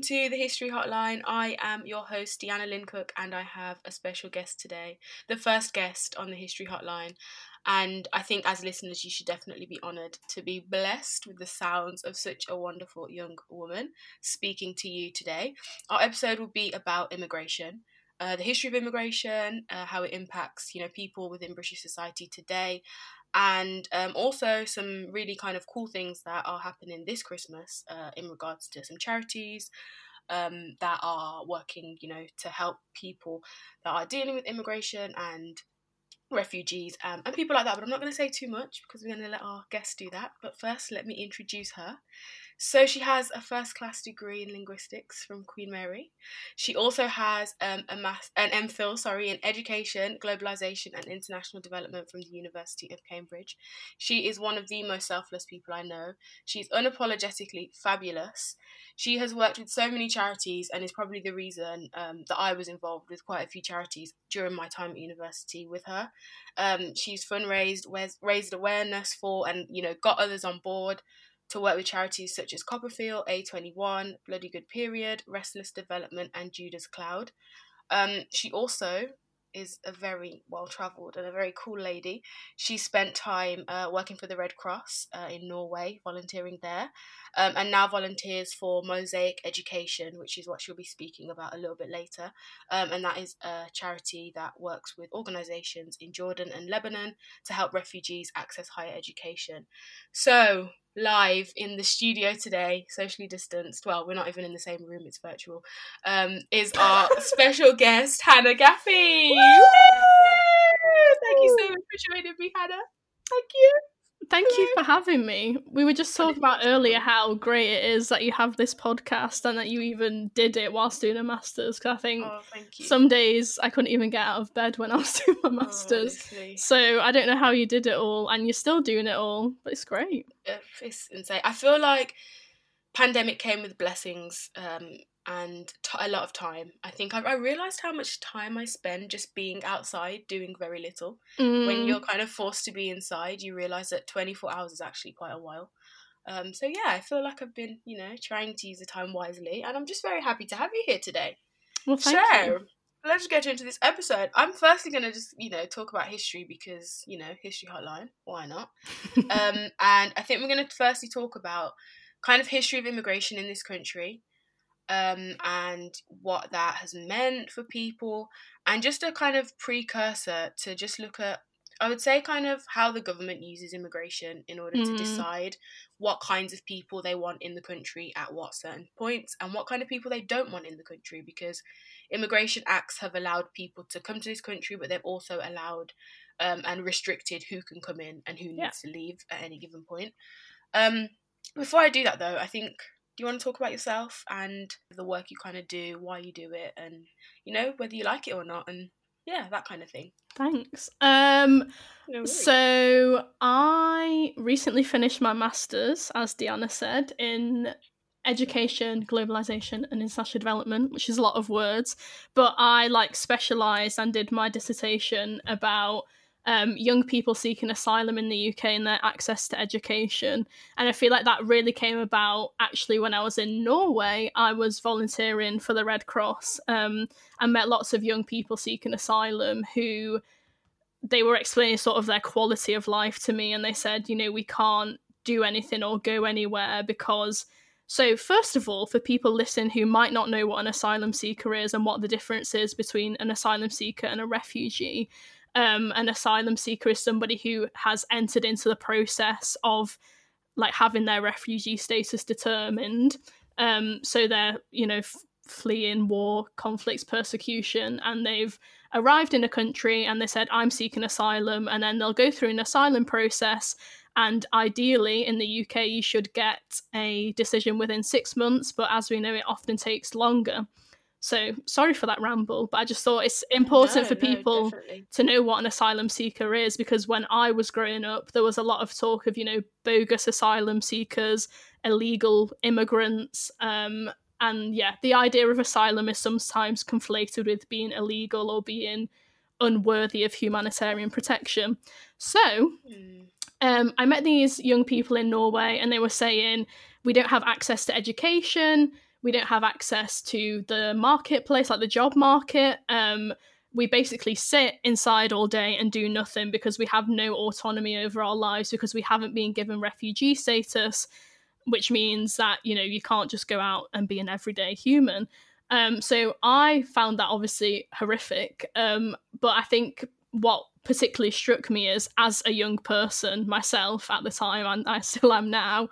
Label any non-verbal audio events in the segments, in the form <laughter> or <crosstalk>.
welcome to the History Hotline. I am your host, Deanna Lynn Cook, and I have a special guest today, the first guest on the History Hotline. And I think as listeners, you should definitely be honoured to be blessed with the sounds of such a wonderful young woman speaking to you today. Our episode will be about immigration. Uh, the history of immigration, uh, how it impacts, you know, people within British society today, and um, also some really kind of cool things that are happening this Christmas uh, in regards to some charities um, that are working, you know, to help people that are dealing with immigration and refugees um, and people like that. But I'm not going to say too much because we're going to let our guest do that. But first, let me introduce her. So she has a first class degree in linguistics from Queen Mary. She also has um, a math, an MPhil, sorry, in education, globalization, and international development from the University of Cambridge. She is one of the most selfless people I know. She's unapologetically fabulous. She has worked with so many charities and is probably the reason um, that I was involved with quite a few charities during my time at university with her. Um, she's fundraised, raised awareness for, and you know, got others on board to work with charities such as Copperfield, A21, Bloody Good Period, Restless Development, and Judas Cloud. Um, she also is a very well travelled and a very cool lady. She spent time uh, working for the Red Cross uh, in Norway, volunteering there, um, and now volunteers for Mosaic Education, which is what she'll be speaking about a little bit later. Um, and that is a charity that works with organisations in Jordan and Lebanon to help refugees access higher education. So, live in the studio today, socially distanced. Well, we're not even in the same room; it's virtual. Um, is our <laughs> special guest Hannah Gaffey. Thank you so much for joining me, Hannah. Thank you. Thank you for having me. We were just talking about earlier how great it is that you have this podcast and that you even did it whilst doing a master's. Because I think oh, some days I couldn't even get out of bed when I was <laughs> doing my oh, master's. Oh, so I don't know how you did it all, and you're still doing it all, but it's great. It's insane. I feel like pandemic came with blessings um, and t- a lot of time. I think I, I realized how much time I spend just being outside doing very little. Mm. When you're kind of forced to be inside, you realize that 24 hours is actually quite a while. Um, so yeah, I feel like I've been, you know, trying to use the time wisely, and I'm just very happy to have you here today. Well, thank so, you. Let's get into this episode. I'm firstly going to just, you know, talk about history because, you know, history hotline. Why not? <laughs> um, and I think we're going to firstly talk about kind of history of immigration in this country, um, and what that has meant for people, and just a kind of precursor to just look at, I would say, kind of how the government uses immigration in order mm-hmm. to decide what kinds of people they want in the country at what certain points, and what kind of people they don't want in the country, because immigration acts have allowed people to come to this country, but they've also allowed um, and restricted who can come in and who needs yeah. to leave at any given point. Um, before I do that, though, I think you want to talk about yourself and the work you kind of do, why you do it, and you know whether you like it or not, and yeah, that kind of thing. Thanks. Um, no so I recently finished my masters, as Deanna said, in education, globalization, and international development, which is a lot of words. But I like specialized and did my dissertation about um, young people seeking asylum in the UK and their access to education. And I feel like that really came about actually when I was in Norway. I was volunteering for the Red Cross um, and met lots of young people seeking asylum who they were explaining sort of their quality of life to me. And they said, you know, we can't do anything or go anywhere because. So, first of all, for people listening who might not know what an asylum seeker is and what the difference is between an asylum seeker and a refugee, um, an asylum seeker is somebody who has entered into the process of like having their refugee status determined. Um, so they're, you know, f- fleeing war, conflicts, persecution, and they've arrived in a country and they said, I'm seeking asylum. And then they'll go through an asylum process. And ideally, in the UK, you should get a decision within six months. But as we know, it often takes longer. So sorry for that ramble, but I just thought it's important no, for people no, to know what an asylum seeker is because when I was growing up, there was a lot of talk of, you know, bogus asylum seekers, illegal immigrants. Um, and yeah, the idea of asylum is sometimes conflated with being illegal or being unworthy of humanitarian protection. So mm. um, I met these young people in Norway and they were saying, we don't have access to education we don't have access to the marketplace, like the job market. Um, we basically sit inside all day and do nothing because we have no autonomy over our lives because we haven't been given refugee status, which means that you know you can't just go out and be an everyday human. Um, so I found that obviously horrific. Um, but I think what particularly struck me is as a young person myself at the time, and I still am now,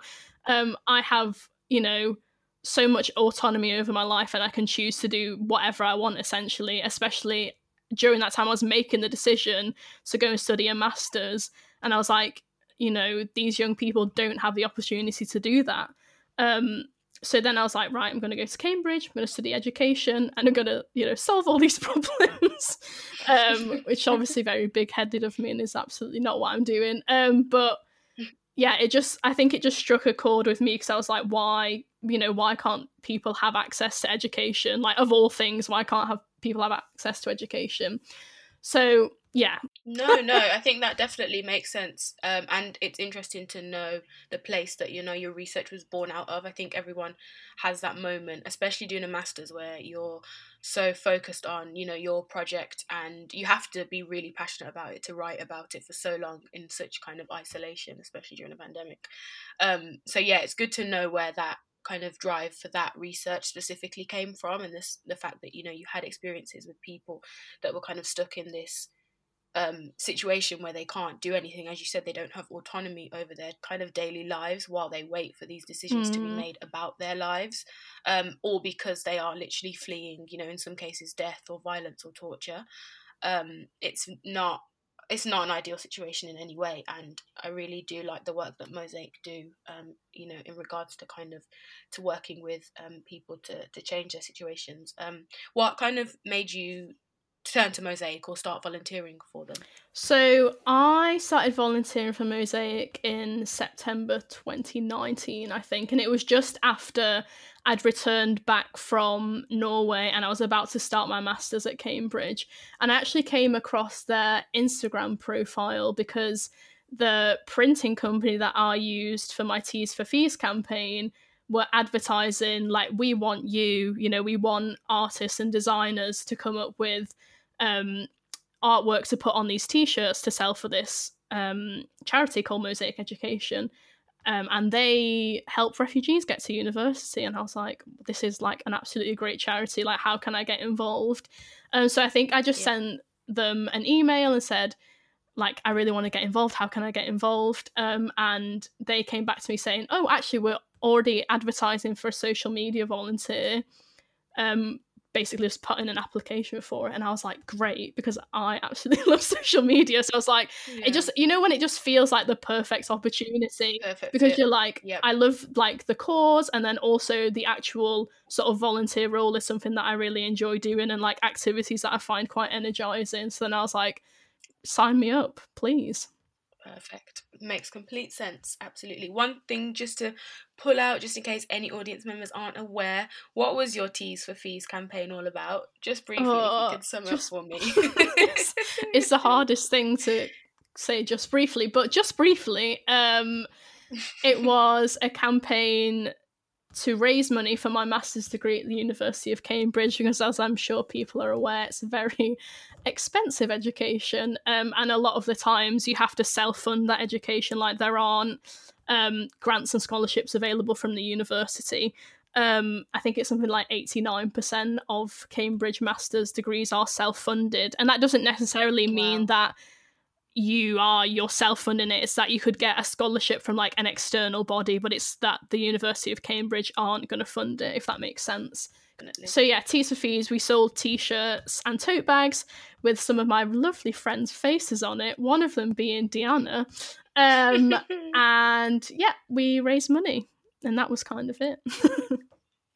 um, I have, you know, so much autonomy over my life and I can choose to do whatever I want essentially, especially during that time I was making the decision to go and study a master's. And I was like, you know, these young people don't have the opportunity to do that. Um, so then I was like, right, I'm going to go to Cambridge. I'm going to study education, and I'm going to, you know, solve all <laughs> these problems. um, which obviously very big headed of me, and is absolutely not what I'm doing. Um, but yeah, it just, I think it just struck a chord with me because I was like, why, you know, why can't people have access to education? Like of all things, why can't have people have access to education? So yeah. No no i think that definitely makes sense um, and it's interesting to know the place that you know your research was born out of. I think everyone has that moment especially doing a master's where you're so focused on you know your project and you have to be really passionate about it to write about it for so long in such kind of isolation especially during a pandemic. Um, so yeah it's good to know where that kind of drive for that research specifically came from and this the fact that you know you had experiences with people that were kind of stuck in this um, situation where they can't do anything. As you said, they don't have autonomy over their kind of daily lives while they wait for these decisions mm. to be mm. made about their lives, um, or because they are literally fleeing, you know, in some cases, death or violence or torture. Um, it's not it's not an ideal situation in any way and i really do like the work that mosaic do um, you know in regards to kind of to working with um, people to to change their situations um, what kind of made you turn to Mosaic or start volunteering for them? So I started volunteering for Mosaic in September 2019, I think, and it was just after I'd returned back from Norway and I was about to start my masters at Cambridge. And I actually came across their Instagram profile because the printing company that I used for my Tees for Fees campaign were advertising like we want you you know we want artists and designers to come up with um, artwork to put on these t-shirts to sell for this um, charity called Mosaic Education. Um, and they help refugees get to university. And I was like, this is like an absolutely great charity. Like, how can I get involved? And um, so I think I just yeah. sent them an email and said, like, I really want to get involved. How can I get involved? Um, and they came back to me saying, oh, actually, we're already advertising for a social media volunteer. Um, basically just put in an application for it and I was like great because I absolutely <laughs> love social media so I was like yeah. it just you know when it just feels like the perfect opportunity perfect because fit. you're like yep. I love like the cause and then also the actual sort of volunteer role is something that I really enjoy doing and like activities that I find quite energizing so then I was like sign me up please Perfect. Makes complete sense. Absolutely. One thing just to pull out, just in case any audience members aren't aware, what was your Tees for Fees campaign all about? Just briefly, you oh, could sum just, up for me. it's, <laughs> it's the hardest thing to say just briefly, but just briefly, um, it <laughs> was a campaign to raise money for my master's degree at the University of Cambridge because, as I'm sure people are aware, it's a very <laughs> expensive education. Um, and a lot of the times you have to self fund that education, like there aren't um, grants and scholarships available from the university. Um, I think it's something like 89% of Cambridge master's degrees are self funded. And that doesn't necessarily mean wow. that you are yourself funding it. It's that you could get a scholarship from like an external body, but it's that the University of Cambridge aren't going to fund it, if that makes sense. Definitely. So yeah, Tees for Fees, we sold t-shirts and tote bags with some of my lovely friends' faces on it. One of them being Deanna, um, <laughs> and yeah, we raised money, and that was kind of it. <laughs>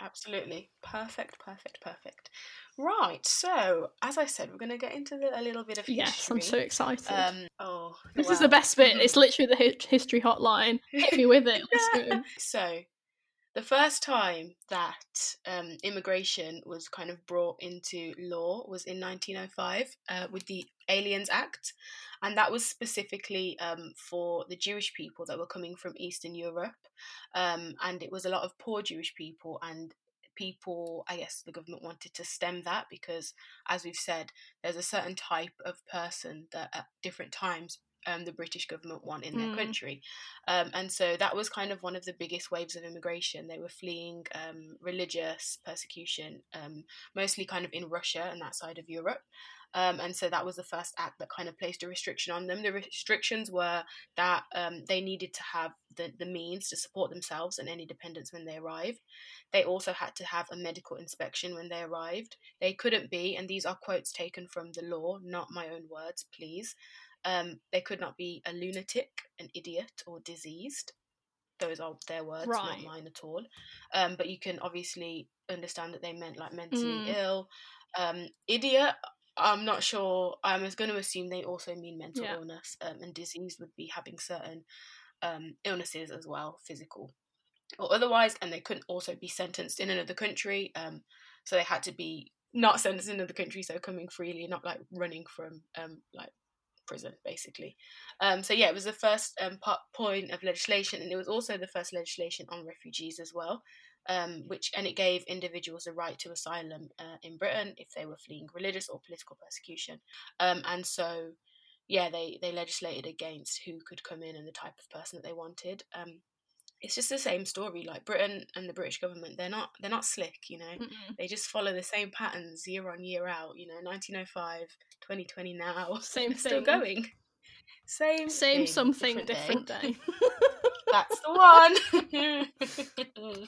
Absolutely perfect, perfect, perfect. Right, so as I said, we're going to get into the, a little bit of history. Yes, I'm so excited. Um, oh, this is the best bit. <laughs> It's literally the history hotline. Hit me with it. Let's go. <laughs> So, the first time that um, immigration was kind of brought into law was in 1905 uh, with the Aliens Act, and that was specifically um, for the Jewish people that were coming from Eastern Europe, um, and it was a lot of poor Jewish people, and people, I guess the government wanted to stem that because, as we've said, there's a certain type of person that at different times um, the British government want in their mm. country. Um, and so that was kind of one of the biggest waves of immigration. They were fleeing um, religious persecution, um, mostly kind of in Russia and that side of Europe. Um, and so that was the first act that kind of placed a restriction on them. The restrictions were that um, they needed to have the, the means to support themselves and any dependents when they arrived. They also had to have a medical inspection when they arrived. They couldn't be, and these are quotes taken from the law, not my own words, please. Um, they could not be a lunatic, an idiot, or diseased. Those are their words, right. not mine at all. Um, but you can obviously understand that they meant like mentally mm. ill. Um, idiot, I'm not sure. I was going to assume they also mean mental yeah. illness, um, and disease would be having certain um, illnesses as well, physical or otherwise, and they couldn't also be sentenced in another country. Um, so they had to be not sentenced in another country, so coming freely, not like running from um, like prison, basically. Um, so yeah, it was the first um, point of legislation, and it was also the first legislation on refugees as well. Um, which and it gave individuals the right to asylum uh, in Britain if they were fleeing religious or political persecution. Um, and so, yeah, they they legislated against who could come in and the type of person that they wanted. Um, it's just the same story. Like Britain and the British government, they're not they're not slick, you know. Mm-mm. They just follow the same patterns year on year out. You know, 1905, 2020 now, <laughs> same still going. Same same thing, something different, different day. day. <laughs> That's the one. <laughs>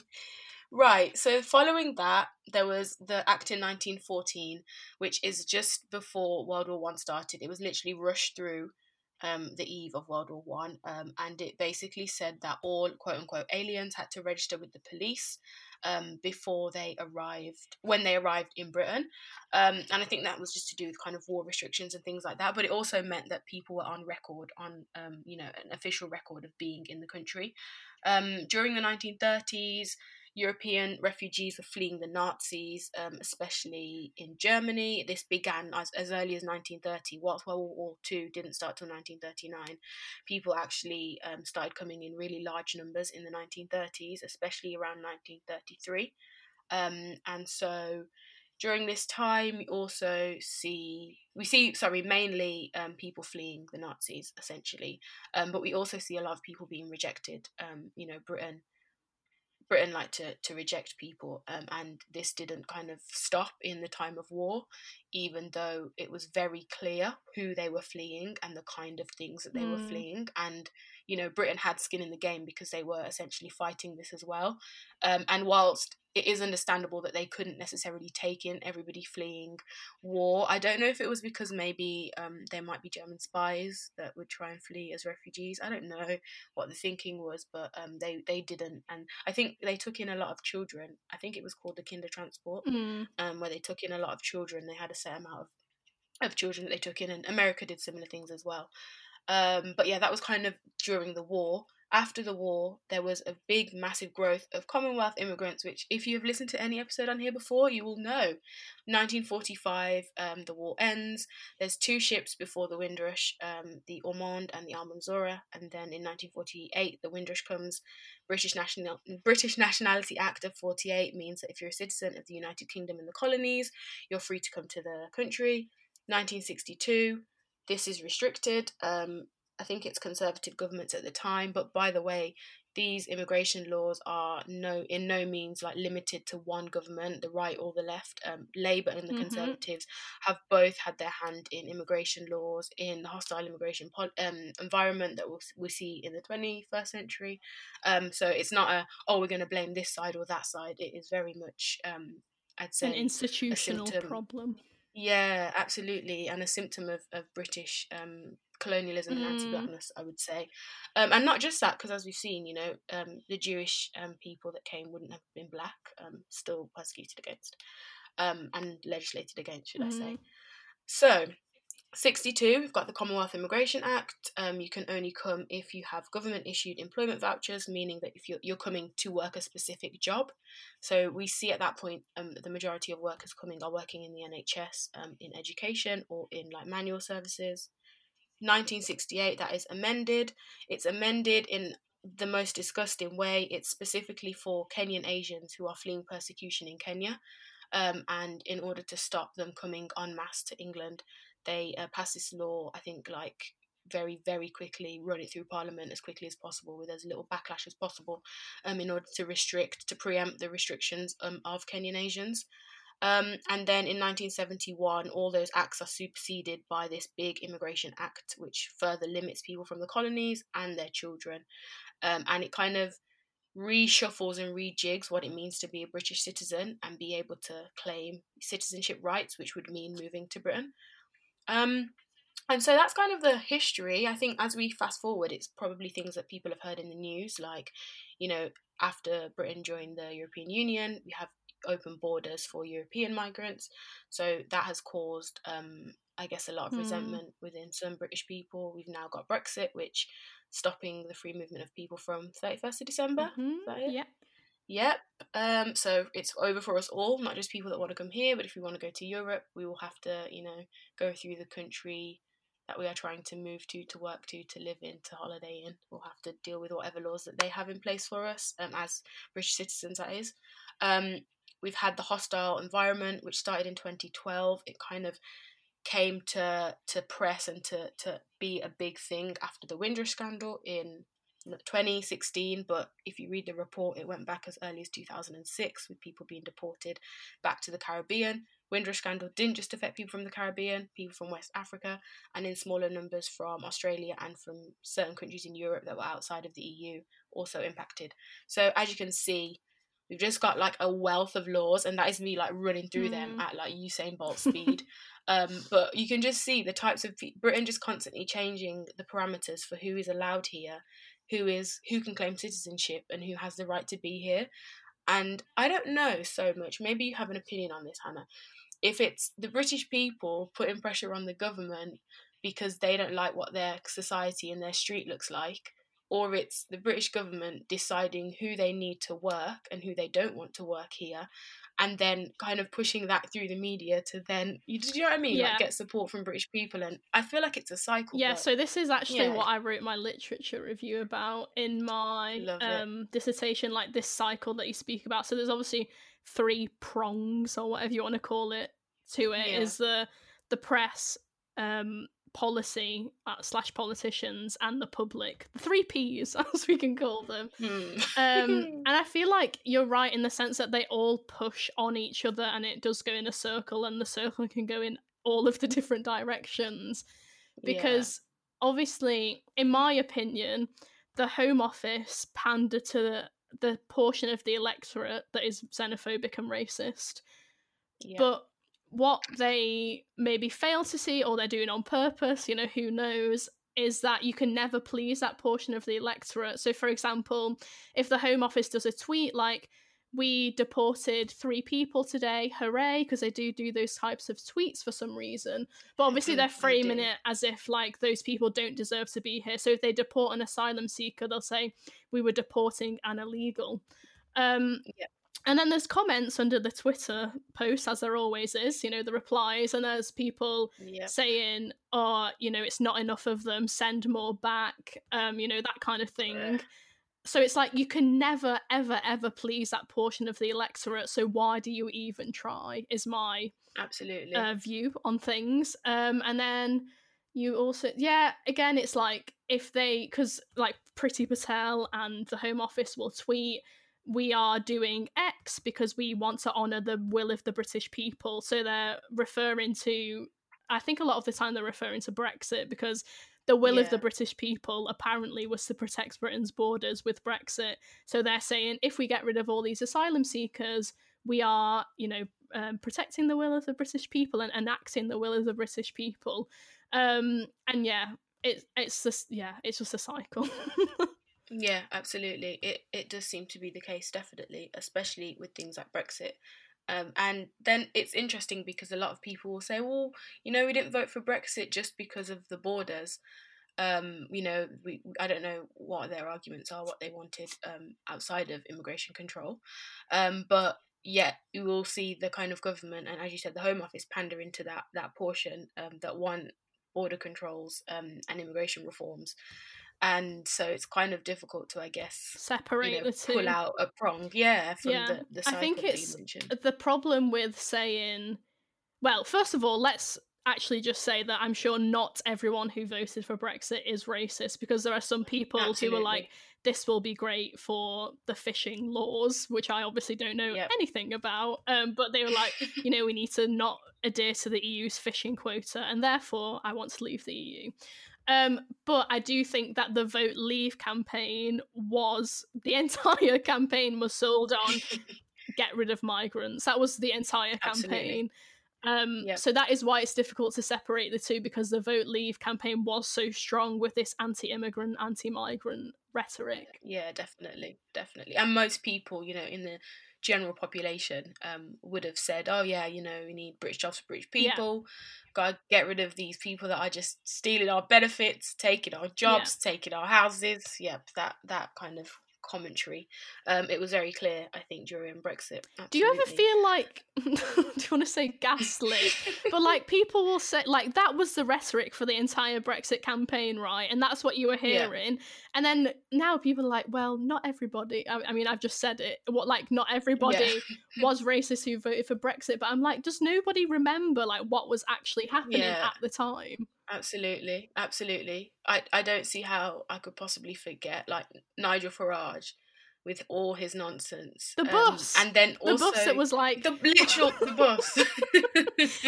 right. So following that, there was the Act in 1914, which is just before World War One started. It was literally rushed through um, the eve of World War One, um, and it basically said that all quote unquote aliens had to register with the police um, before they arrived when they arrived in Britain, um, and I think that was just to do with kind of war restrictions and things like that. But it also meant that people were on record on um, you know an official record of being in the country. Um, during the 1930s, European refugees were fleeing the Nazis, um, especially in Germany. This began as, as early as 1930. Whilst World War II didn't start till 1939, people actually um, started coming in really large numbers in the 1930s, especially around 1933. Um, and so during this time, we also see we see sorry mainly um, people fleeing the Nazis essentially, um, but we also see a lot of people being rejected. Um, you know, Britain Britain like to, to reject people, um, and this didn't kind of stop in the time of war, even though it was very clear who they were fleeing and the kind of things that they mm. were fleeing. And, you know, Britain had skin in the game because they were essentially fighting this as well. Um, and whilst it is understandable that they couldn't necessarily take in everybody fleeing war. I don't know if it was because maybe um, there might be German spies that would try and flee as refugees. I don't know what the thinking was, but um, they they didn't, and I think they took in a lot of children. I think it was called the Kindertransport, mm. um, where they took in a lot of children. They had a set amount of of children that they took in, and America did similar things as well. Um, but yeah, that was kind of during the war after the war, there was a big, massive growth of Commonwealth immigrants, which, if you have listened to any episode on here before, you will know. 1945, um, the war ends. There's two ships before the Windrush, um, the Ormonde and the Almanzora, and then in 1948, the Windrush comes. British National British Nationality Act of 48 means that if you're a citizen of the United Kingdom and the colonies, you're free to come to the country. 1962, this is restricted. Um, I think it's conservative governments at the time. But by the way, these immigration laws are no in no means like limited to one government, the right or the left. Um, Labour and the mm-hmm. Conservatives have both had their hand in immigration laws, in the hostile immigration pol- um, environment that we'll, we see in the 21st century. Um, so it's not a, oh, we're going to blame this side or that side. It is very much, um, I'd say, an institutional problem. Yeah, absolutely, and a symptom of, of British um, colonialism and mm. anti-blackness i would say um, and not just that because as we've seen you know um, the jewish um, people that came wouldn't have been black um, still persecuted against um, and legislated against should mm. i say mm. so 62 we've got the commonwealth immigration act um, you can only come if you have government issued employment vouchers meaning that if you're, you're coming to work a specific job so we see at that point the majority of workers coming are working in the nhs in education or in like manual services 1968 that is amended. It's amended in the most disgusting way. It's specifically for Kenyan Asians who are fleeing persecution in Kenya. Um, and in order to stop them coming en masse to England, they uh, passed this law, I think, like very, very quickly, run it through Parliament as quickly as possible with as little backlash as possible um, in order to restrict, to preempt the restrictions um, of Kenyan Asians. Um, and then in 1971, all those acts are superseded by this big Immigration Act, which further limits people from the colonies and their children. Um, and it kind of reshuffles and rejigs what it means to be a British citizen and be able to claim citizenship rights, which would mean moving to Britain. Um, and so that's kind of the history. I think as we fast forward, it's probably things that people have heard in the news, like, you know, after Britain joined the European Union, we have open borders for European migrants. So that has caused, um, I guess, a lot of mm. resentment within some British people. We've now got Brexit, which stopping the free movement of people from 31st of December. Mm-hmm. Yep. Yep. Um, so it's over for us all, not just people that want to come here, but if we want to go to Europe, we will have to, you know, go through the country that we are trying to move to, to work to, to live in, to holiday in. We'll have to deal with whatever laws that they have in place for us, um, as British citizens, that is. Um, we've had the hostile environment, which started in 2012. It kind of came to to press and to to be a big thing after the Windrush scandal in 2016 but if you read the report it went back as early as 2006 with people being deported back to the Caribbean Windrush scandal didn't just affect people from the Caribbean people from West Africa and in smaller numbers from Australia and from certain countries in Europe that were outside of the EU also impacted so as you can see We've just got like a wealth of laws, and that is me like running through mm. them at like Usain Bolt speed. <laughs> um, but you can just see the types of Britain just constantly changing the parameters for who is allowed here, who is who can claim citizenship, and who has the right to be here. And I don't know so much. Maybe you have an opinion on this, Hannah. If it's the British people putting pressure on the government because they don't like what their society and their street looks like, or it's the British government deciding who they need to work and who they don't want to work here, and then kind of pushing that through the media to then you, do you know what I mean? Yeah. Like get support from British people, and I feel like it's a cycle. Yeah. But, so this is actually yeah. what I wrote my literature review about in my um, dissertation, like this cycle that you speak about. So there's obviously three prongs or whatever you want to call it to it. Is the the press um policy uh, slash politicians and the public the three p's <laughs> as we can call them hmm. um, <laughs> and i feel like you're right in the sense that they all push on each other and it does go in a circle and the circle can go in all of the different directions because yeah. obviously in my opinion the home office pander to the, the portion of the electorate that is xenophobic and racist yeah. but what they maybe fail to see or they're doing on purpose, you know, who knows, is that you can never please that portion of the electorate. So, for example, if the Home Office does a tweet like, we deported three people today, hooray, because they do do those types of tweets for some reason. But obviously, they're framing it as if like those people don't deserve to be here. So if they deport an asylum seeker, they'll say we were deporting an illegal. Um, yeah. And then there's comments under the Twitter post, as there always is, you know, the replies, and there's people yep. saying, oh, you know, it's not enough of them, send more back, um, you know, that kind of thing. So it's like you can never, ever, ever please that portion of the electorate. So why do you even try? Is my absolutely uh, view on things. Um, and then you also, yeah, again, it's like if they, because like Priti Patel and the Home Office will tweet we are doing X because we want to honour the will of the British people. So they're referring to, I think a lot of the time they're referring to Brexit because the will yeah. of the British people apparently was to protect Britain's borders with Brexit. So they're saying if we get rid of all these asylum seekers, we are, you know, um, protecting the will of the British people and enacting the will of the British people. Um, and yeah, it, it's just yeah, it's just a cycle. <laughs> Yeah, absolutely. It it does seem to be the case, definitely, especially with things like Brexit. Um, and then it's interesting because a lot of people will say, well, you know, we didn't vote for Brexit just because of the borders. Um, you know, we, I don't know what their arguments are, what they wanted um, outside of immigration control. Um, but yet you will see the kind of government, and as you said, the Home Office pander into that, that portion um, that want border controls um, and immigration reforms. And so it's kind of difficult to, I guess, separate you know, the two. pull out a prong, yeah, from Yeah, the the I think it's the problem with saying, well, first of all, let's actually just say that I'm sure not everyone who voted for Brexit is racist because there are some people who Absolutely. were like, this will be great for the fishing laws, which I obviously don't know Yep. anything about. Um, but they were like, you know, we need to not adhere to the EU's fishing quota, and therefore I want to leave the EU. Um, but I do think that the vote leave campaign was the <laughs> entire campaign was sold on get rid of migrants. That was the entire campaign. Um, Yep. So that is why it's difficult to separate the two because the vote leave campaign was so strong with this anti-immigrant, anti-migrant rhetoric. Yeah, definitely, definitely. And most people, you know, in the general population, um, would have said, "Oh yeah, you know, we need British jobs for British Yeah. people. Gotta get rid of these people that are just stealing our benefits, taking our jobs, taking our houses." Yep, that that kind of commentary. Um, it was very clear, I think, during Brexit. Do you ever feel like <laughs> do you want to say gaslit? <laughs> but like people will say like that was the rhetoric for the entire Brexit campaign, right? And that's what you were Yeah. hearing. And then now people are like, well, not everybody. I, I mean, I've just said it. What like not everybody <laughs> was racist who voted for Brexit, but I'm like, does nobody remember like what was actually happening Yeah. at the time? Absolutely, absolutely. I, I don't see how I could possibly forget like Nigel Farage with all his nonsense. The Um, bus. and then The also bus that was like, the literal the bus.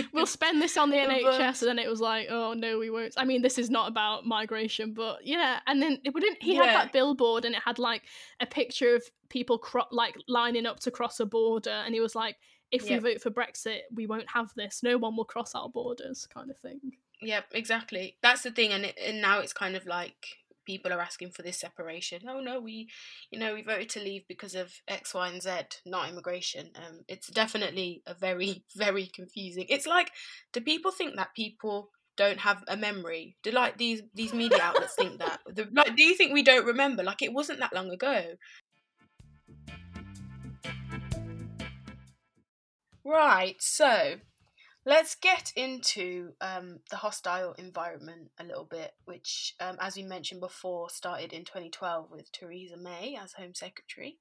<laughs> we'll spend this on the, <laughs> The NHS, bus. and then it was like, oh no, we won't. I mean, this is not about migration, but yeah. And then it wouldn't. He had that billboard, and it had like a picture of people cro- like lining up to cross a border, and he was like, if Yep. we vote for Brexit, we won't have this. No one will cross our borders, kind of thing. Yep, exactly. That's the thing, and it, and now it's kind of like people are asking for this separation. Oh no, we, you know, we voted to leave because of X, Y, and Z, not immigration. Um, it's definitely a very, <laughs> very confusing. It's like, do people think that people don't have a memory? Do like these these media outlets think that? The, like, do you think we don't remember? Like, it wasn't that long ago. Right, so let's get into um, the hostile environment a little bit, which, um, as we mentioned before, started in 2012 with Theresa May as Home Secretary.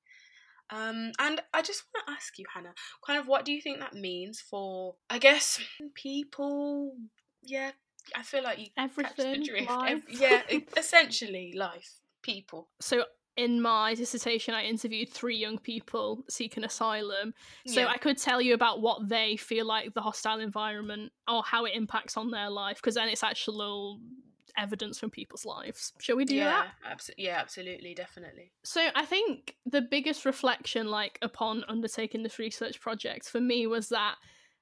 Um, and I just want to ask you, Hannah, kind of what do you think that means for, I guess, people? Yeah, I feel like you catch the Everything, drift. life. Ev- yeah, <laughs> essentially, life, people. So in my dissertation, I interviewed three young people seeking asylum. So Yeah. I could tell you about what they feel like the hostile environment or how it impacts on their life, because then it's actual evidence from people's lives. Shall we do yeah, that? abso- yeah, absolutely, definitely. So I think the biggest reflection, like upon undertaking this research project, for me was that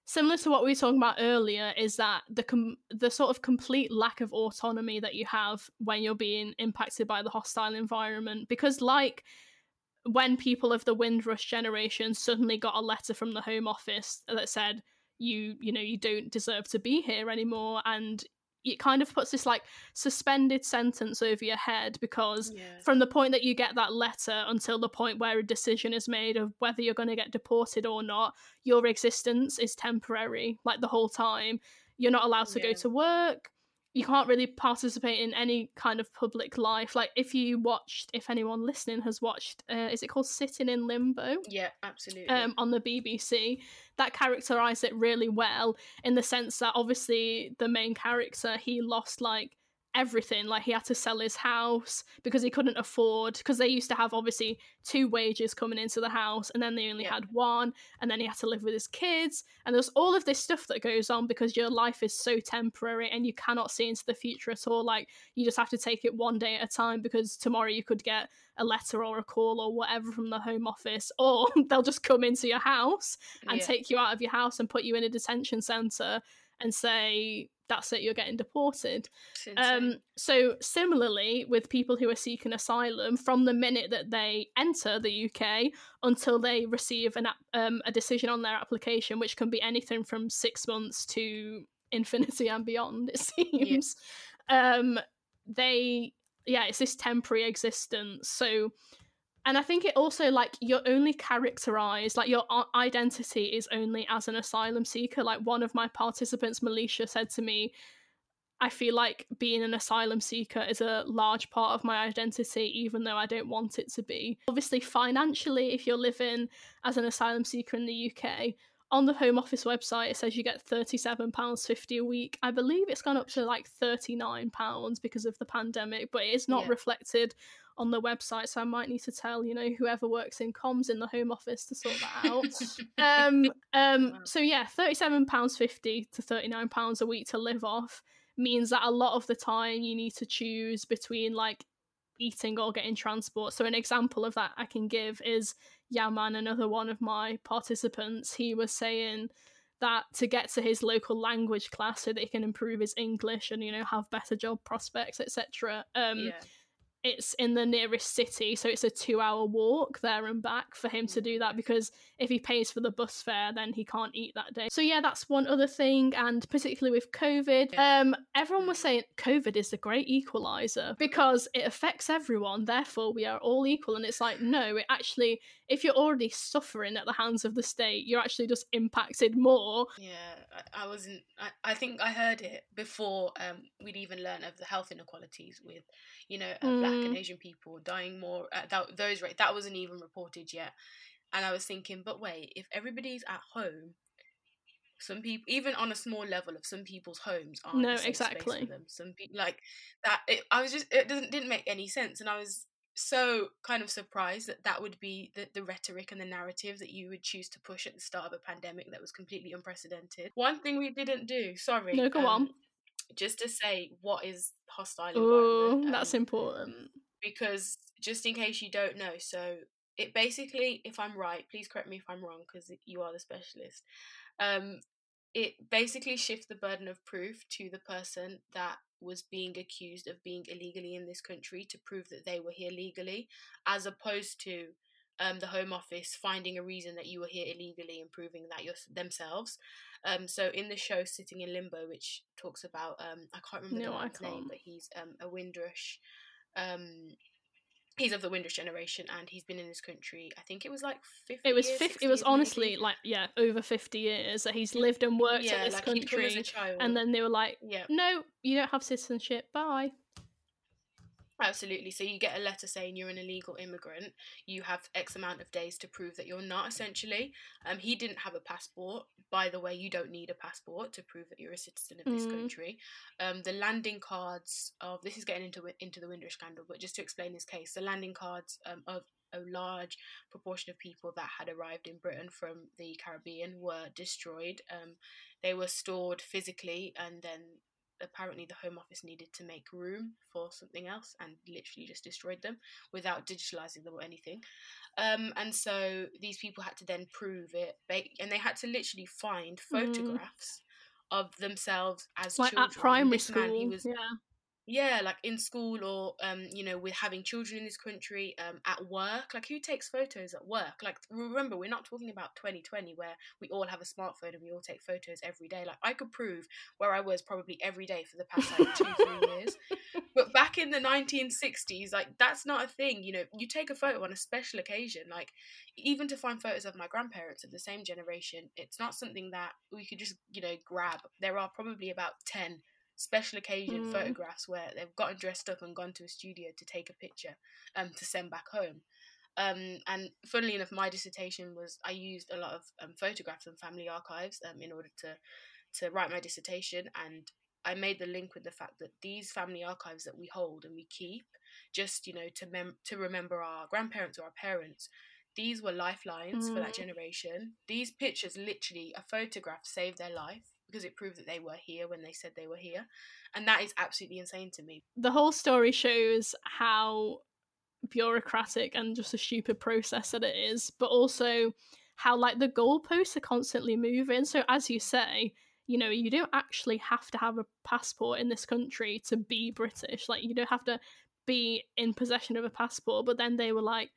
similar to what we were talking about earlier, is that the com- the sort of complete lack of autonomy that you have when you're being impacted by the hostile environment. Because like when people of the Windrush generation suddenly got a letter from the Home Office that said you you know you don't deserve to be here anymore and it kind of puts this like suspended sentence over your head because Yeah. from the point that you get that letter until the point where a decision is made of whether you're going to get deported or not, your existence is temporary, like the whole time. You're not allowed to go to work. You can't really participate in any kind of public life. Like if you watched, if anyone listening has watched, uh, is it called Sitting in Limbo? Yeah, absolutely. um, on the BBC that characterized it really well in the sense that obviously the main character he lost like everything like he had to sell his house because he couldn't afford because they used to have obviously two wages coming into the house and then they only Yeah. had one and then he had to live with his kids and there's all of this stuff that goes on because your life is so temporary and you cannot see into the future at all like you just have to take it one day at a time because tomorrow you could get a letter or a call or whatever from the home office <laughs> or they'll just come into your house and yeah. take you out of your house and put you in a detention center and say that's it you're getting deported. Um, so similarly with people who are seeking asylum from the minute that they enter the uk until they receive an um, a decision on their application which can be anything from six months to <laughs> infinity and beyond it seems um, they yeah it's this temporary existence. So and i think it also like you're only characterized like your identity is only as an asylum seeker like one of my participants Melisha said to me I feel like being an asylum seeker is a large part of my identity, even though I don't want it to be. Obviously, financially, if you're living as an asylum seeker in the UK, on the Home Office website, it says you get £37.50 a week. I believe it's gone up to like £39 because of the pandemic, but it is not yeah. reflected on the website. So I might need to tell, you know, whoever works in comms in the Home Office to sort that out. <laughs> um, um, So yeah, £37.50 to £39 a week to live off means that a lot of the time you need to choose between like eating or getting transport. So an example of that I can give is Yaman, another one of my participants. He was saying that to get to his local language class so that he can improve his English and you know have better job prospects, etc. Um, yeah it's in the nearest city, so it's a two hour walk there and back for him to do that because if he pays for the bus fare, then he can't eat that day. So, yeah, that's one other thing. And particularly with COVID, um, everyone was saying COVID is the great equalizer because it affects everyone, therefore, we are all equal. And it's like, no, it actually, if you're already suffering at the hands of the state, you're actually just impacted more. Yeah, I, I wasn't, I, I think I heard it before um, we'd even learn of the health inequalities with, you know, uh, black and mm. Asian people dying more at that, those rates. That wasn't even reported yet. And I was thinking, but wait, if everybody's at home, some people, even on a small level of some people's homes, aren't no exactly. them. Some people like that. It, I was just it doesn't didn't make any sense, and I was so kind of surprised that that would be the, the rhetoric and the narrative that you would choose to push at the start of a pandemic that was completely unprecedented. One thing we didn't do, sorry. No, go um, on just to say what is hostile environment. Um, that's important. Because just in case you don't know, so it basically, if I'm right, please correct me if I'm wrong because you are the specialist. Um, it basically shifts the burden of proof to the person that was being accused of being illegally in this country to prove that they were here legally, as opposed to um, the Home Office finding a reason that you were here illegally and proving that you're themselves. Um, so in the show Sitting in Limbo, which talks about um, I can't remember no, the man's name, but he's um, a Windrush. Um, he's of the Windrush generation, and he's been in this country. I think it was like fifty. It was fifty. It was honestly maybe. like yeah, over fifty years that he's lived and worked yeah, in this like country. And then they were like, yeah. "No, you don't have citizenship. Bye." Absolutely. So you get a letter saying you're an illegal immigrant. You have X amount of days to prove that you're not. Essentially, um, he didn't have a passport. By the way, you don't need a passport to prove that you're a citizen of this mm. country. Um, the landing cards of this is getting into into the Windrush scandal, but just to explain this case, the landing cards um, of a large proportion of people that had arrived in Britain from the Caribbean were destroyed. Um, they were stored physically and then apparently the Home Office needed to make room for something else and literally just destroyed them without digitalizing them or anything. Um, and so these people had to then prove it, and they had to literally find mm. photographs mm. of themselves as like children. at primary school. Man, he was, yeah yeah like in school or um you know with having children in this country um at work like who takes photos at work? Like remember we're not talking about 2020 where we all have a smartphone and we all take photos every day. Like i could prove where i was probably every day for the past like two three years. But back in the 1960s like that's not a thing you know you take a photo on a special occasion like even to find photos of my grandparents of the same generation it's not something that we could just you know grab. There are probably about 10 special occasion mm. photographs where they've gotten dressed up and gone to a studio to take a picture um to send back home um and funnily enough my dissertation was i used a lot of um, photographs and family archives um in order to to write my dissertation and I made the link with the fact that these family archives that we hold and we keep, just you know, to mem- to remember our grandparents or our parents, these were lifelines mm. for that mm. generation. These pictures, literally, a photograph saved their life because it proved that they were here when they said they were here. And that is absolutely insane to me. The whole story shows how bureaucratic and just a stupid process that it is, but also how like the goalposts are constantly moving. So as you say, you know, you don't actually have to have a passport in this country to be British. Like you don't have to be in possession of a passport. But then they were like,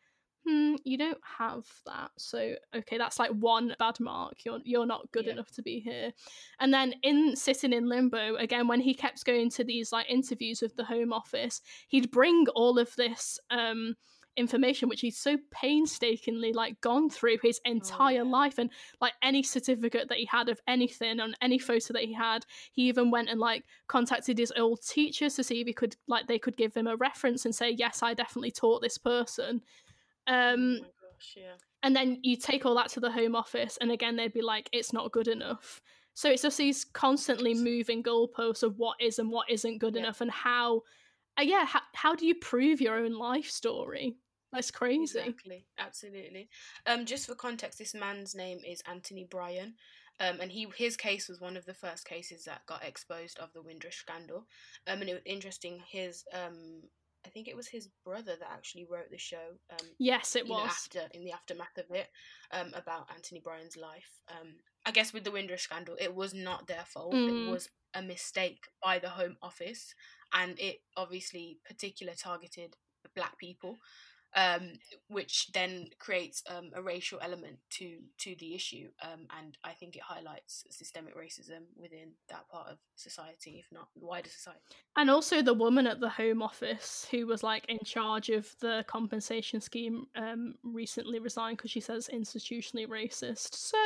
hmm, you don't have that. So okay, that's like one bad mark. You're you're not good yeah. enough to be here. And then in sitting in limbo again, when he kept going to these like interviews with the Home Office, he'd bring all of this um information which he's so painstakingly like gone through his entire oh, yeah. life and like any certificate that he had of anything on any photo that he had he even went and like contacted his old teachers to see if he could like they could give him a reference and say yes i definitely taught this person um oh gosh, yeah. and then you take all that to the home office and again they'd be like it's not good enough so it's just these constantly moving goalposts of what is and what isn't good yeah. enough and how uh, yeah, how, how do you prove your own life story? That's crazy. Exactly, absolutely. Um, just for context, this man's name is Anthony Bryan, um, and he his case was one of the first cases that got exposed of the Windrush scandal. Um, and it was interesting. His um, I think it was his brother that actually wrote the show. Um, yes, it was know, after in the aftermath of it, um, about Anthony Bryan's life. Um, I guess with the Windrush scandal, it was not their fault. Mm. It was a mistake by the Home Office, and it obviously particular targeted black people um, which then creates um, a racial element to to the issue, um, and I think it highlights systemic racism within that part of society, if not wider society. And also the woman at the Home Office who was like in charge of the compensation scheme um, recently resigned because she says institutionally racist. So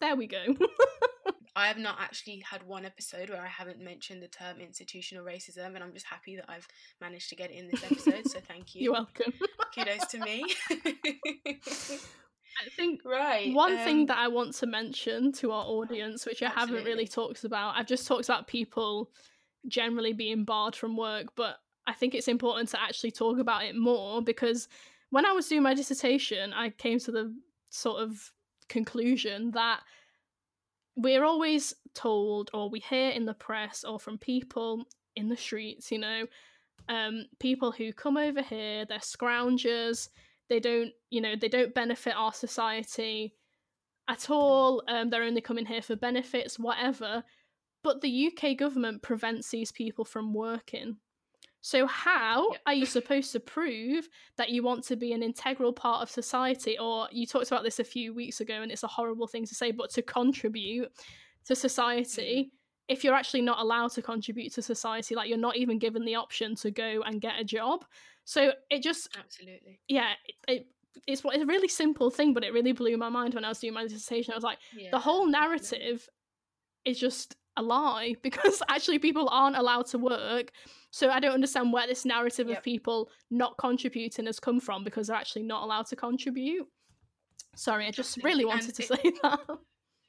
there we go. <laughs> I have not actually had one episode where I haven't mentioned the term institutional racism, and I'm just happy that I've managed to get it in this episode. So thank <laughs> you. You're welcome. <laughs> Kudos to me. I think <laughs> right. One um, thing that I want to mention to our audience, which I absolutely. haven't really talked about, I've just talked about people generally being barred from work, but I think it's important to actually talk about it more because when I was doing my dissertation, I came to the sort of conclusion that we're always told, or we hear in the press, or from people in the streets, you know, um, people who come over here, they're scroungers, they don't, you know, they don't benefit our society at all, um, they're only coming here for benefits, whatever. But the UK government prevents these people from working. So, how yep. are you supposed to prove that you want to be an integral part of society? Or you talked about this a few weeks ago, and it's a horrible thing to say, but to contribute to society mm. if you're actually not allowed to contribute to society, like you're not even given the option to go and get a job. So, it just absolutely, yeah, it, it it's, it's a really simple thing, but it really blew my mind when I was doing my dissertation. I was like, yeah, the whole narrative definitely. is just a lie <laughs> because actually people aren't allowed to work. So I don't understand where this narrative yep. of people not contributing has come from because they're actually not allowed to contribute. Sorry, I just Absolutely. really wanted and to it, say <laughs> that.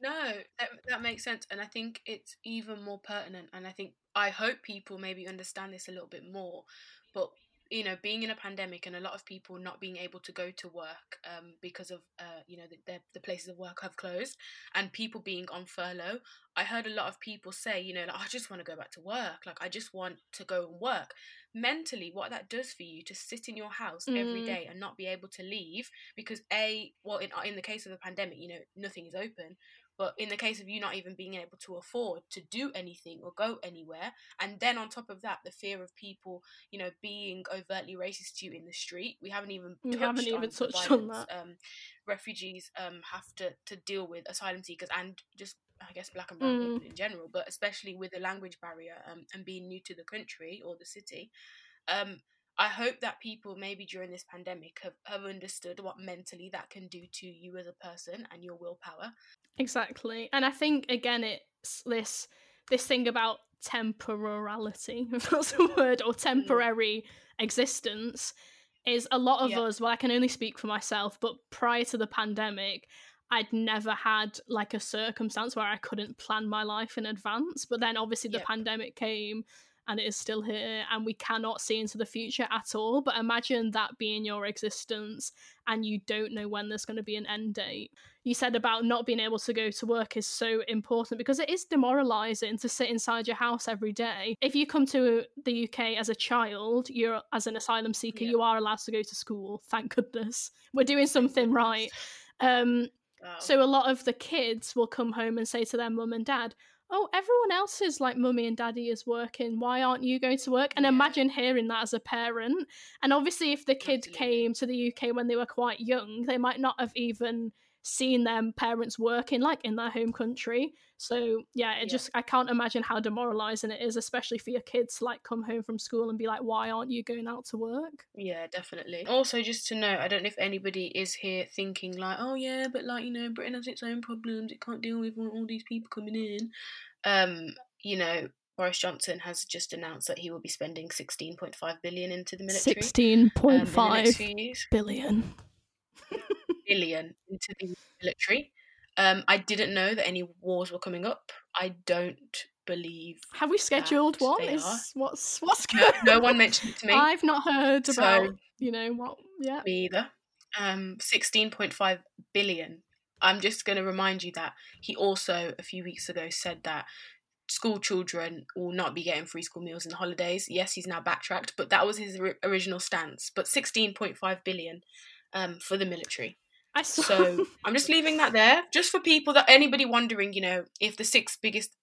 No, that, that makes sense. And I think it's even more pertinent. And I think, I hope people maybe understand this a little bit more. But you know, being in a pandemic and a lot of people not being able to go to work um, because of, uh, you know, the, the places of work have closed and people being on furlough, I heard a lot of people say, you know, like, I just want to go back to work. Like, I just want to go and work. Mentally, what that does for you to sit in your house mm. every day and not be able to leave because, A, well, in, in the case of the pandemic, you know, nothing is open. But in the case of you not even being able to afford to do anything or go anywhere, and then on top of that, the fear of people, you know, being overtly racist to you in the street, we haven't even we haven't even touched on that. Um, refugees um, have to to deal with asylum seekers and just I guess black and brown mm. people in general, but especially with the language barrier um, and being new to the country or the city. Um, I hope that people maybe during this pandemic have, have understood what mentally that can do to you as a person and your willpower. Exactly. And I think again it's this this thing about temporality, <laughs> if that's a word, or mm. temporary mm. existence is a lot of yeah. us, well I can only speak for myself, but prior to the pandemic, I'd never had like a circumstance where I couldn't plan my life in advance. But then obviously the yep. pandemic came and it is still here and we cannot see into the future at all. But imagine that being your existence and you don't know when there's going to be an end date. You said about not being able to go to work is so important because it is demoralizing to sit inside your house every day. If you come to the UK as a child, you're as an asylum seeker, yeah. you are allowed to go to school. Thank goodness. We're doing something right. Um, So a lot of the kids will come home and say to their mum and dad, oh, everyone else's like mummy and daddy is working. Why aren't you going to work? And yeah. imagine hearing that as a parent. And obviously, if the kid Absolutely. came to the UK when they were quite young, they might not have even seeing them parents working like in their home country. So yeah, it yeah. just I can't imagine how demoralizing it is, especially for your kids to like come home from school and be like, why aren't you going out to work? Yeah, definitely. Also, just to know, I don't know if anybody is here thinking like, oh yeah, but like you know, Britain has its own problems. It can't deal with all these people coming in. Um, you know, Boris Johnson has just announced that he will be spending 16.5 billion into the military. 16.5 um, billion. <laughs> billion into the military. Um, I didn't know that any wars were coming up. I don't believe. Have we scheduled one? Is what's <laughs> what's no, no, one mentioned it to me. I've not heard so, about you know what. Yeah, me either. Um, sixteen point five billion. I'm just going to remind you that he also a few weeks ago said that school children will not be getting free school meals in the holidays. Yes, he's now backtracked, but that was his original stance. But 16.5 billion um, for the military. I saw. So <laughs> I'm just leaving that there, just for people that anybody wondering, you know, if the sixth biggest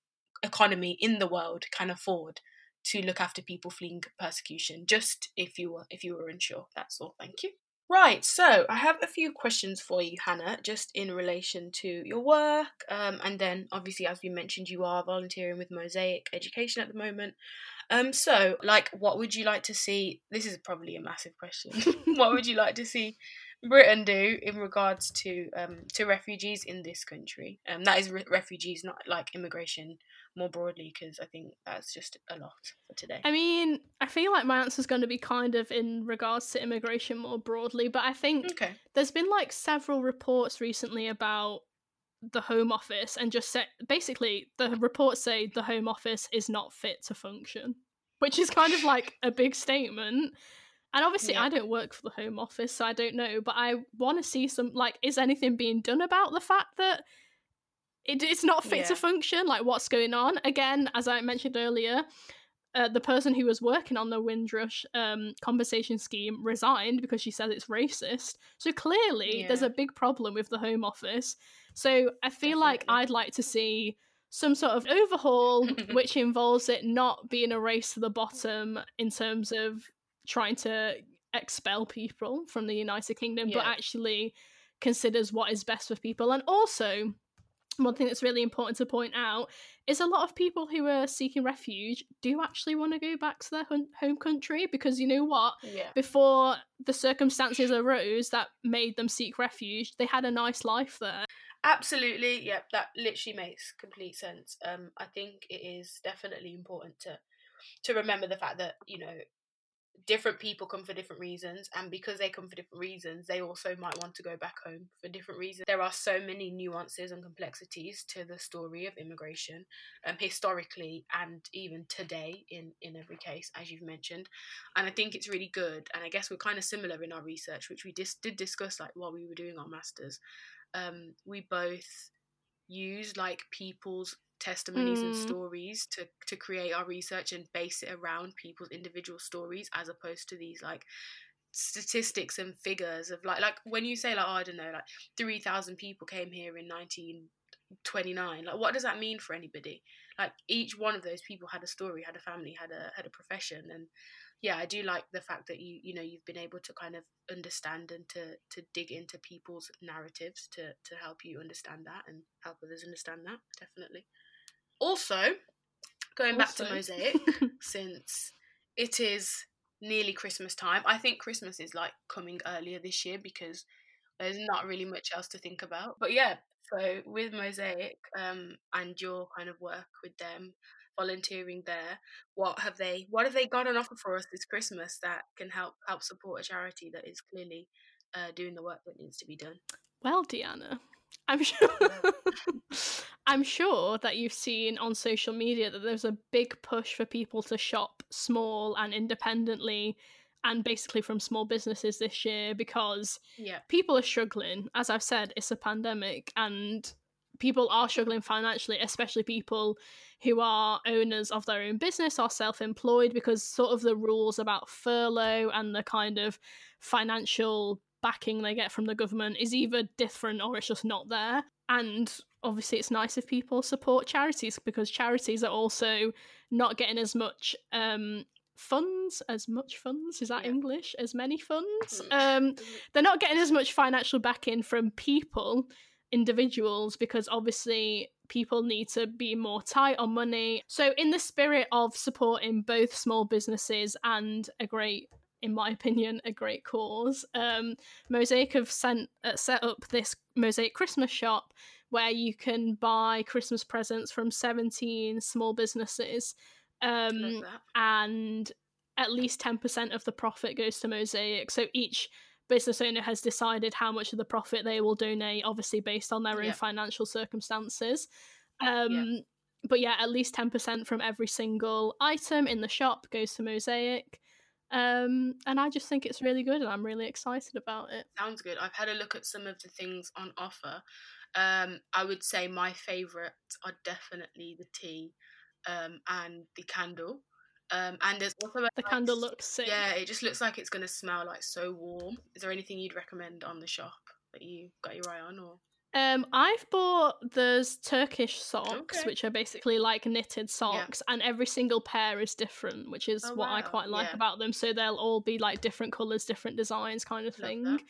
economy in the world can afford to look after people fleeing persecution. Just if you were if you were unsure, that's all. Thank you. Right, so I have a few questions for you, Hannah, just in relation to your work. Um, and then, obviously, as we mentioned, you are volunteering with Mosaic Education at the moment. Um, so, like, what would you like to see? This is probably a massive question. <laughs> what would you like to see Britain do in regards to um, to refugees in this country. Um, that is re- refugees, not like immigration more broadly, because I think that's just a lot for today. I mean, I feel like my answer is going to be kind of in regards to immigration more broadly, but I think okay. there's been like several reports recently about the Home Office and just say basically the reports say the Home Office is not fit to function, which is kind of like a big statement. And obviously, yeah. I don't work for the Home Office, so I don't know. But I want to see some like, is anything being done about the fact that it, it's not fit yeah. to function? Like, what's going on? Again, as I mentioned earlier, uh, the person who was working on the Windrush um, compensation scheme resigned because she says it's racist. So clearly, yeah. there's a big problem with the Home Office. So I feel Definitely. like I'd like to see some sort of overhaul <laughs> which involves it not being a race to the bottom in terms of trying to expel people from the United Kingdom, yeah. but actually considers what is best for people. And also, one thing that's really important to point out is a lot of people who are seeking refuge do actually want to go back to their home country because you know what? Yeah. Before the circumstances arose that made them seek refuge, they had a nice life there. Absolutely, yeah, that literally makes complete sense. Um, I think it is definitely important to to remember the fact that you know different people come for different reasons and because they come for different reasons they also might want to go back home for different reasons. There are so many nuances and complexities to the story of immigration um, historically and even today in in every case as you've mentioned. And i think it's really good and i guess we're kind of similar in our research which we dis- did discuss like while we were doing our masters. Um, we both used like people's testimonies mm. and stories to to create our research and base it around people's individual stories as opposed to these like statistics and figures of like like when you say like oh, I don't know like 3000 people came here in 1929 like what does that mean for anybody like each one of those people had a story had a family had a had a profession and yeah I do like the fact that you you know you've been able to kind of understand and to to dig into people's narratives to to help you understand that and help others understand that definitely also, going back to Mosaic, <laughs> since it is nearly Christmas time, I think Christmas is like coming earlier this year because there's not really much else to think about. But yeah, so with Mosaic um, and your kind of work with them, volunteering there, what have they what have they got on offer for us this Christmas that can help help support a charity that is clearly uh, doing the work that needs to be done? Well, Deanna, I'm sure <laughs> I'm sure that you've seen on social media that there's a big push for people to shop small and independently and basically from small businesses this year because yeah. people are struggling. As I've said, it's a pandemic and people are struggling financially, especially people who are owners of their own business or self employed, because sort of the rules about furlough and the kind of financial backing they get from the government is either different or it's just not there. And obviously, it's nice if people support charities because charities are also not getting as much um, funds as much funds is that yeah. english as many funds um they're not getting as much financial backing from people individuals because obviously people need to be more tight on money. So, in the spirit of supporting both small businesses and a great in my <laughs> opinion, a great cause. Um, Mosaic have sent, uh, set up this Mosaic Christmas shop where you can buy Christmas presents from 17 small businesses. Um, and at least 10% of the profit goes to Mosaic. So each business owner has decided how much of the profit they will donate, obviously based on their own financial circumstances. Um, yeah. But yeah, at least 10% from every single item in the shop goes to Mosaic. Um, and I just think it's really good and I'm really excited about it. Sounds good. I've had a look at some of the things on offer. Um, I would say my favourites are definitely the tea um, and the candle. Um, and there's also the nice, candle looks sick. Yeah, it just looks like it's gonna smell like so warm. Is there anything you'd recommend on the shop that you got your eye on, or? Um, I've bought those Turkish socks, okay. which are basically like knitted socks, yeah. and every single pair is different, which is oh, what wow. I quite like yeah. about them. So they'll all be like different colors, different designs, kind of thing.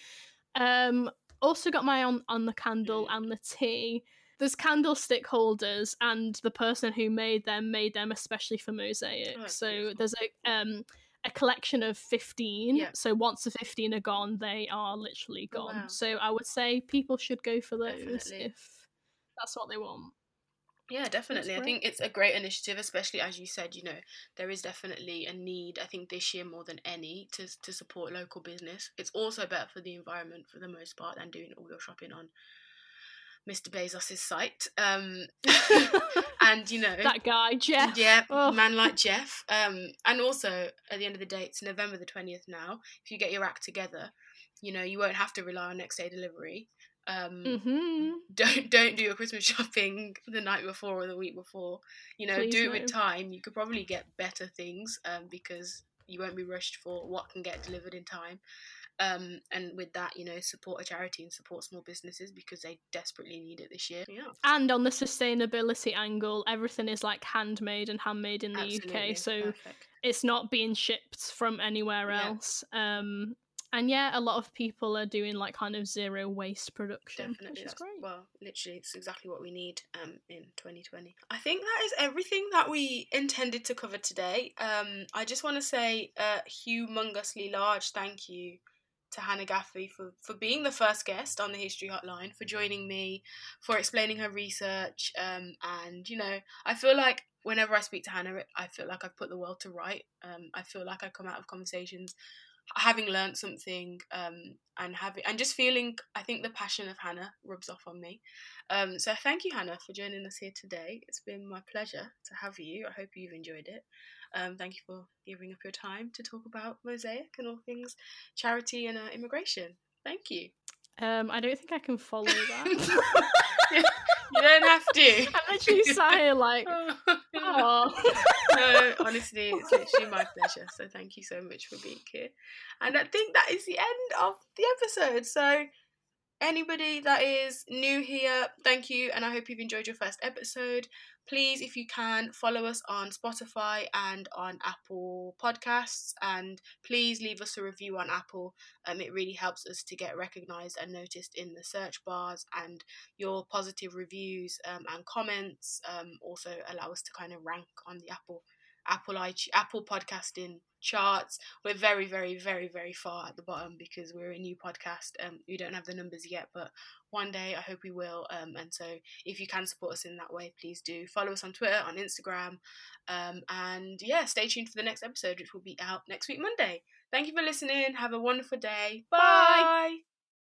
Um, also got my on on the candle mm. and the tea. There's candlestick holders, and the person who made them made them especially for mosaic. Oh, so beautiful. there's a um a collection of 15 yeah. so once the 15 are gone they are literally oh, gone oh, wow. so i would say people should go for those definitely. if that's what they want yeah definitely i think it's a great initiative especially as you said you know there is definitely a need i think this year more than any to, to support local business it's also better for the environment for the most part than doing all your shopping on Mr. Bezos' site. Um, <laughs> and you know that guy Jeff. Yeah, oh. man like Jeff. Um, and also at the end of the day, it's November the twentieth now. If you get your act together, you know you won't have to rely on next day delivery. Um, mm-hmm. Don't don't do your Christmas <laughs> shopping the night before or the week before. You know, Please do it with time. You could probably get better things um, because you won't be rushed for what can get delivered in time. Um, and with that, you know, support a charity and support small businesses because they desperately need it this year. Yeah. And on the sustainability angle, everything is like handmade and handmade in the Absolutely. UK, so Perfect. it's not being shipped from anywhere else. Yeah. Um, and yeah, a lot of people are doing like kind of zero waste production, Definitely, which is great. Well, literally, it's exactly what we need um, in 2020. I think that is everything that we intended to cover today. Um, I just want to say a humongously large thank you to Hannah Gaffey for, for being the first guest on the History Hotline, for joining me, for explaining her research. Um, and, you know, I feel like whenever I speak to Hannah, I feel like I've put the world to right. Um, I feel like I come out of conversations having learned something um, and having and just feeling I think the passion of Hannah rubs off on me. Um, so thank you, Hannah, for joining us here today. It's been my pleasure to have you. I hope you've enjoyed it. Um, thank you for giving up your time to talk about Mosaic and all things charity and uh, immigration. Thank you. Um, I don't think I can follow <laughs> that. you don't have to. <laughs> I'm literally sat <laughs> like, oh. no, honestly, it's literally my pleasure. So thank you so much for being here. And I think that is the end of the episode. So anybody that is new here, thank you, and I hope you've enjoyed your first episode. Please, if you can, follow us on Spotify and on Apple Podcasts, and please leave us a review on Apple. Um, it really helps us to get recognized and noticed in the search bars, and your positive reviews um, and comments um, also allow us to kind of rank on the Apple Apple Apple podcasting charts. We're very, very, very, very far at the bottom because we're a new podcast. Um, we don't have the numbers yet, but one day I hope we will. Um, and so if you can support us in that way, please do follow us on Twitter, on Instagram, um, and yeah, stay tuned for the next episode, which will be out next week Monday. Thank you for listening. Have a wonderful day. Bye. Bye.